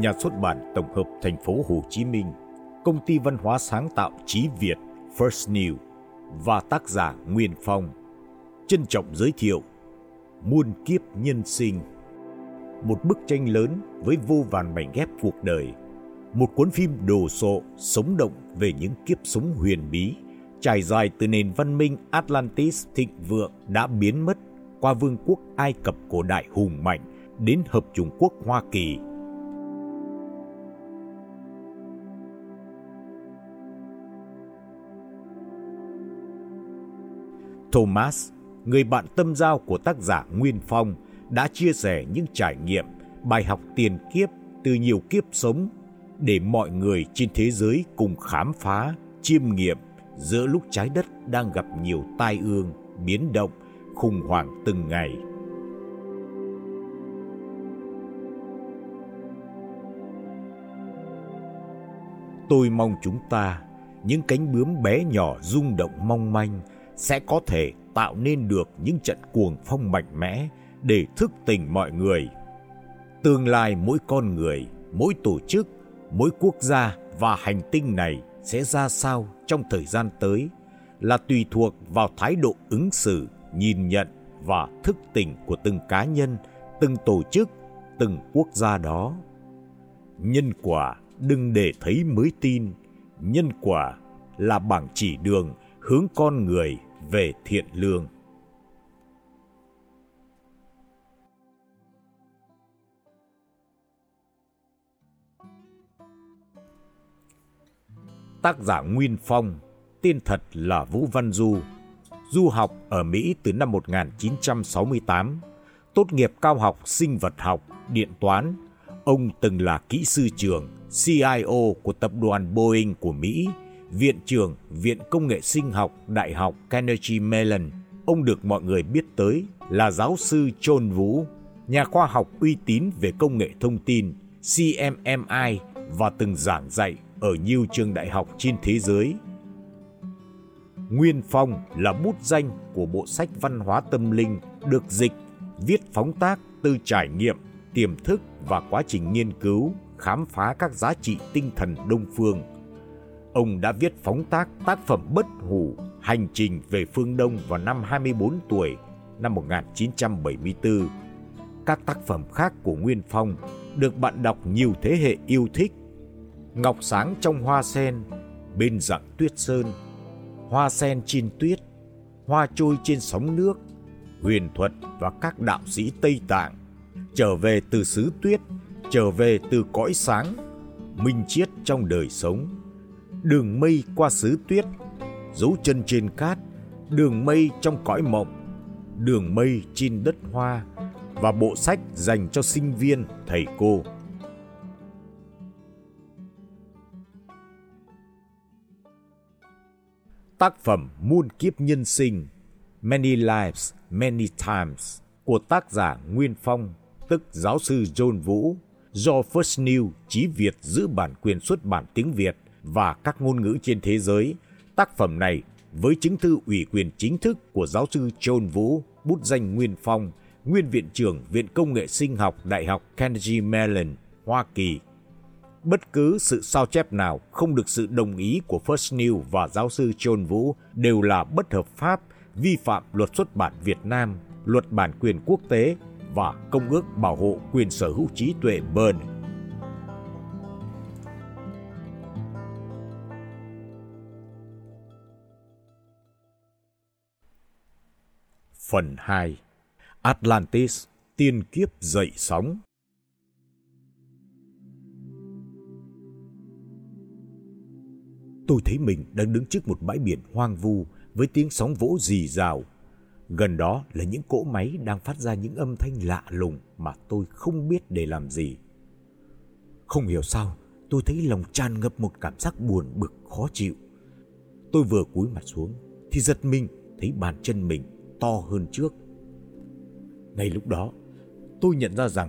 nhà xuất bản tổng hợp thành phố Hồ Chí Minh, công ty văn hóa sáng tạo Chí Việt First New và tác giả Nguyên Phong. Trân trọng giới thiệu Muôn kiếp nhân sinh. Một bức tranh lớn với vô vàn mảnh ghép cuộc đời. Một cuốn phim đồ sộ sống động về những kiếp sống huyền bí trải dài từ nền văn minh Atlantis thịnh vượng đã biến mất qua vương quốc Ai Cập cổ đại hùng mạnh đến hợp chủng quốc Hoa Kỳ. Thomas, người bạn tâm giao của tác giả Nguyên Phong, đã chia sẻ những trải nghiệm, bài học tiền kiếp từ nhiều kiếp sống để mọi người trên thế giới cùng khám phá, chiêm nghiệm giữa lúc trái đất đang gặp nhiều tai ương, biến động, khủng hoảng từng ngày. Tôi mong chúng ta, những cánh bướm bé nhỏ rung động mong manh, sẽ có thể tạo nên được những trận cuồng phong mạnh mẽ để thức tỉnh mọi người. Tương lai mỗi con người, mỗi tổ chức, mỗi quốc gia và hành tinh này sẽ ra sao trong thời gian tới là tùy thuộc vào thái độ ứng xử, nhìn nhận và thức tỉnh của từng cá nhân, từng tổ chức, từng quốc gia đó. Nhân quả đừng để thấy mới tin, nhân quả là bảng chỉ đường hướng con người về thiện lương. Tác giả Nguyên Phong, tên thật là Vũ Văn Du, du học ở Mỹ từ năm 1968, tốt nghiệp cao học sinh vật học, điện toán. Ông từng là kỹ sư trưởng, CIO của tập đoàn Boeing của Mỹ, viện trưởng Viện Công nghệ Sinh học Đại học Carnegie Mellon. Ông được mọi người biết tới là giáo sư Trôn Vũ, nhà khoa học uy tín về công nghệ thông tin, CMMI và từng giảng dạy ở nhiều trường đại học trên thế giới. Nguyên Phong là bút danh của bộ sách văn hóa tâm linh được dịch, viết phóng tác từ trải nghiệm, tiềm thức và quá trình nghiên cứu, khám phá các giá trị tinh thần đông phương. Ông đã viết phóng tác tác phẩm Bất Hủ, Hành trình về phương Đông vào năm 24 tuổi, năm 1974. Các tác phẩm khác của Nguyên Phong được bạn đọc nhiều thế hệ yêu thích. Ngọc sáng trong hoa sen bên dạng tuyết sơn hoa sen trên tuyết hoa trôi trên sóng nước huyền thuật và các đạo sĩ tây tạng. Trở về từ xứ tuyết trở về từ cõi sáng minh chiết trong đời sống đường mây qua xứ tuyết dấu chân trên cát đường mây trong cõi mộng đường mây trên đất hoa và bộ sách dành cho sinh viên thầy cô. Tác phẩm Muôn kiếp nhân sinh Many Lives, Many Times của tác giả Nguyên Phong, tức giáo sư John Vũ, do First New Chí Việt giữ bản quyền xuất bản tiếng Việt và các ngôn ngữ trên thế giới. Tác phẩm này với chứng thư ủy quyền chính thức của giáo sư John Vũ, bút danh Nguyên Phong, nguyên viện trưởng Viện Công nghệ Sinh học Đại học Carnegie Mellon, Hoa Kỳ bất cứ sự sao chép nào không được sự đồng ý của First New và giáo sư John Vũ đều là bất hợp pháp, vi phạm luật xuất bản Việt Nam, luật bản quyền quốc tế và Công ước Bảo hộ quyền sở hữu trí tuệ Bern. Phần 2 Atlantis, tiên kiếp dậy sóng tôi thấy mình đang đứng trước một bãi biển hoang vu với tiếng sóng vỗ rì rào. Gần đó là những cỗ máy đang phát ra những âm thanh lạ lùng mà tôi không biết để làm gì. Không hiểu sao, tôi thấy lòng tràn ngập một cảm giác buồn bực khó chịu. Tôi vừa cúi mặt xuống thì giật mình thấy bàn chân mình to hơn trước. Ngay lúc đó, tôi nhận ra rằng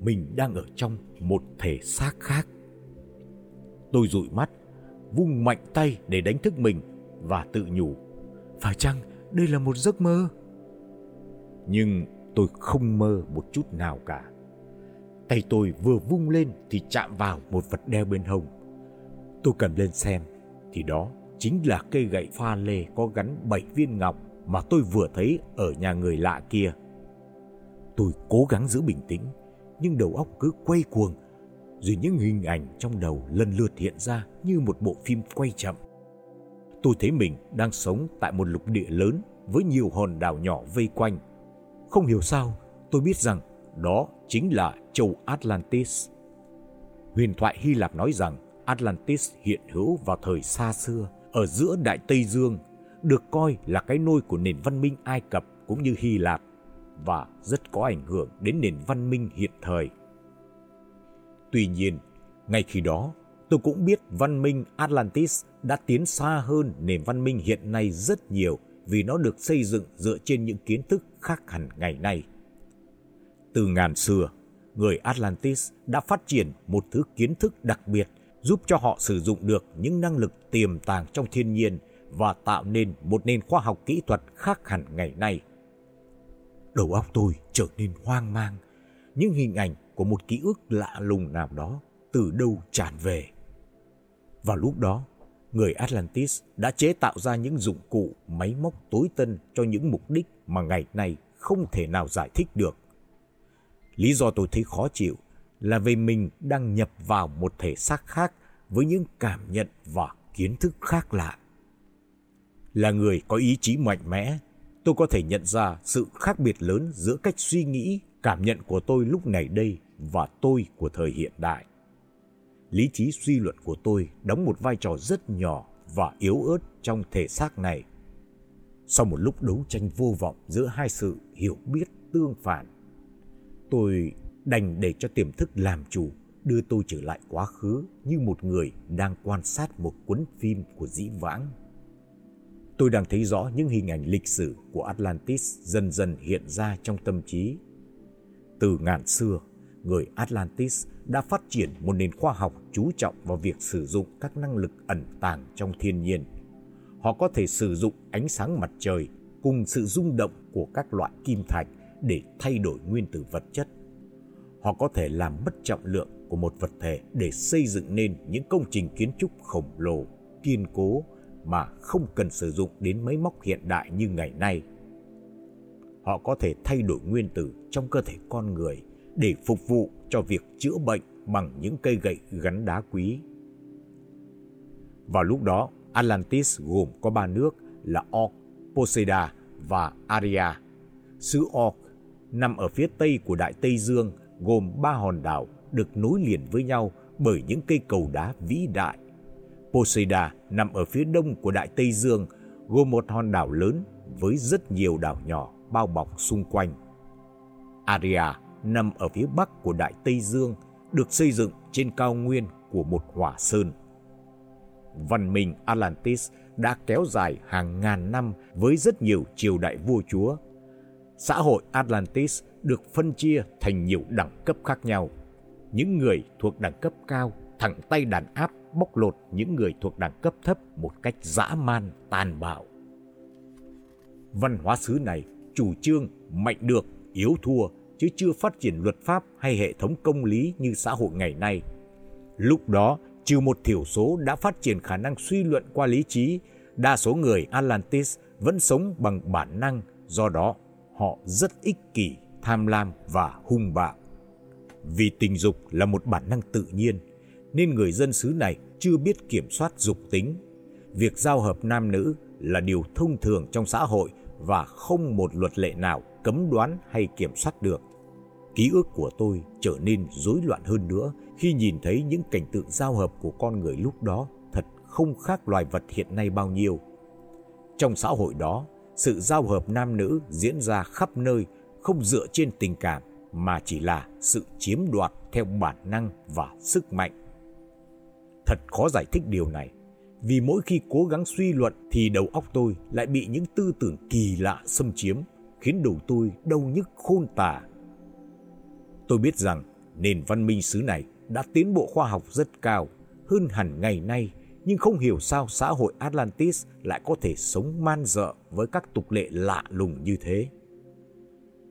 mình đang ở trong một thể xác khác. Tôi dụi mắt vung mạnh tay để đánh thức mình và tự nhủ phải chăng đây là một giấc mơ nhưng tôi không mơ một chút nào cả Tay tôi vừa vung lên thì chạm vào một vật đeo bên hông. Tôi cầm lên xem, thì đó chính là cây gậy pha lê có gắn bảy viên ngọc mà tôi vừa thấy ở nhà người lạ kia. Tôi cố gắng giữ bình tĩnh, nhưng đầu óc cứ quay cuồng, rồi những hình ảnh trong đầu lần lượt hiện ra như một bộ phim quay chậm. Tôi thấy mình đang sống tại một lục địa lớn với nhiều hòn đảo nhỏ vây quanh. Không hiểu sao, tôi biết rằng đó chính là châu Atlantis. Huyền thoại Hy Lạp nói rằng Atlantis hiện hữu vào thời xa xưa ở giữa Đại Tây Dương, được coi là cái nôi của nền văn minh Ai Cập cũng như Hy Lạp và rất có ảnh hưởng đến nền văn minh hiện thời. Tuy nhiên, ngay khi đó, tôi cũng biết văn minh Atlantis đã tiến xa hơn nền văn minh hiện nay rất nhiều vì nó được xây dựng dựa trên những kiến thức khác hẳn ngày nay. Từ ngàn xưa, người Atlantis đã phát triển một thứ kiến thức đặc biệt giúp cho họ sử dụng được những năng lực tiềm tàng trong thiên nhiên và tạo nên một nền khoa học kỹ thuật khác hẳn ngày nay. Đầu óc tôi trở nên hoang mang, những hình ảnh của một ký ức lạ lùng nào đó từ đâu tràn về. Vào lúc đó, người Atlantis đã chế tạo ra những dụng cụ máy móc tối tân cho những mục đích mà ngày nay không thể nào giải thích được. Lý do tôi thấy khó chịu là vì mình đang nhập vào một thể xác khác với những cảm nhận và kiến thức khác lạ. Là người có ý chí mạnh mẽ, tôi có thể nhận ra sự khác biệt lớn giữa cách suy nghĩ, cảm nhận của tôi lúc này đây và tôi của thời hiện đại. Lý trí suy luận của tôi đóng một vai trò rất nhỏ và yếu ớt trong thể xác này. Sau một lúc đấu tranh vô vọng giữa hai sự hiểu biết tương phản, tôi đành để cho tiềm thức làm chủ, đưa tôi trở lại quá khứ như một người đang quan sát một cuốn phim của dĩ vãng. Tôi đang thấy rõ những hình ảnh lịch sử của Atlantis dần dần hiện ra trong tâm trí. Từ ngàn xưa, người Atlantis đã phát triển một nền khoa học chú trọng vào việc sử dụng các năng lực ẩn tàng trong thiên nhiên. Họ có thể sử dụng ánh sáng mặt trời cùng sự rung động của các loại kim thạch để thay đổi nguyên tử vật chất họ có thể làm mất trọng lượng của một vật thể để xây dựng nên những công trình kiến trúc khổng lồ, kiên cố mà không cần sử dụng đến máy móc hiện đại như ngày nay. Họ có thể thay đổi nguyên tử trong cơ thể con người để phục vụ cho việc chữa bệnh bằng những cây gậy gắn đá quý. Vào lúc đó, Atlantis gồm có ba nước là Orc, Poseida và Aria. Xứ Orc nằm ở phía tây của Đại Tây Dương gồm ba hòn đảo được nối liền với nhau bởi những cây cầu đá vĩ đại. Poseida nằm ở phía đông của Đại Tây Dương, gồm một hòn đảo lớn với rất nhiều đảo nhỏ bao bọc xung quanh. Aria nằm ở phía bắc của Đại Tây Dương, được xây dựng trên cao nguyên của một hỏa sơn. Văn minh Atlantis đã kéo dài hàng ngàn năm với rất nhiều triều đại vua chúa. Xã hội Atlantis được phân chia thành nhiều đẳng cấp khác nhau. Những người thuộc đẳng cấp cao thẳng tay đàn áp bóc lột những người thuộc đẳng cấp thấp một cách dã man, tàn bạo. Văn hóa xứ này chủ trương mạnh được, yếu thua chứ chưa phát triển luật pháp hay hệ thống công lý như xã hội ngày nay. Lúc đó, trừ một thiểu số đã phát triển khả năng suy luận qua lý trí, đa số người Atlantis vẫn sống bằng bản năng, do đó họ rất ích kỷ tham lam và hung bạo. Vì tình dục là một bản năng tự nhiên, nên người dân xứ này chưa biết kiểm soát dục tính. Việc giao hợp nam nữ là điều thông thường trong xã hội và không một luật lệ nào cấm đoán hay kiểm soát được. Ký ức của tôi trở nên rối loạn hơn nữa khi nhìn thấy những cảnh tượng giao hợp của con người lúc đó thật không khác loài vật hiện nay bao nhiêu. Trong xã hội đó, sự giao hợp nam nữ diễn ra khắp nơi không dựa trên tình cảm mà chỉ là sự chiếm đoạt theo bản năng và sức mạnh. Thật khó giải thích điều này, vì mỗi khi cố gắng suy luận thì đầu óc tôi lại bị những tư tưởng kỳ lạ xâm chiếm, khiến đầu tôi đau nhức khôn tả. Tôi biết rằng nền văn minh xứ này đã tiến bộ khoa học rất cao, hơn hẳn ngày nay, nhưng không hiểu sao xã hội Atlantis lại có thể sống man dợ với các tục lệ lạ lùng như thế.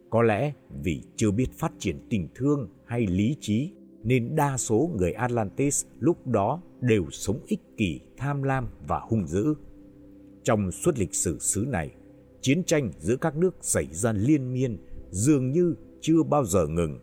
Có lẽ vì chưa biết phát triển tình thương hay lý trí nên đa số người Atlantis lúc đó đều sống ích kỷ, tham lam và hung dữ. Trong suốt lịch sử xứ này, chiến tranh giữa các nước xảy ra liên miên dường như chưa bao giờ ngừng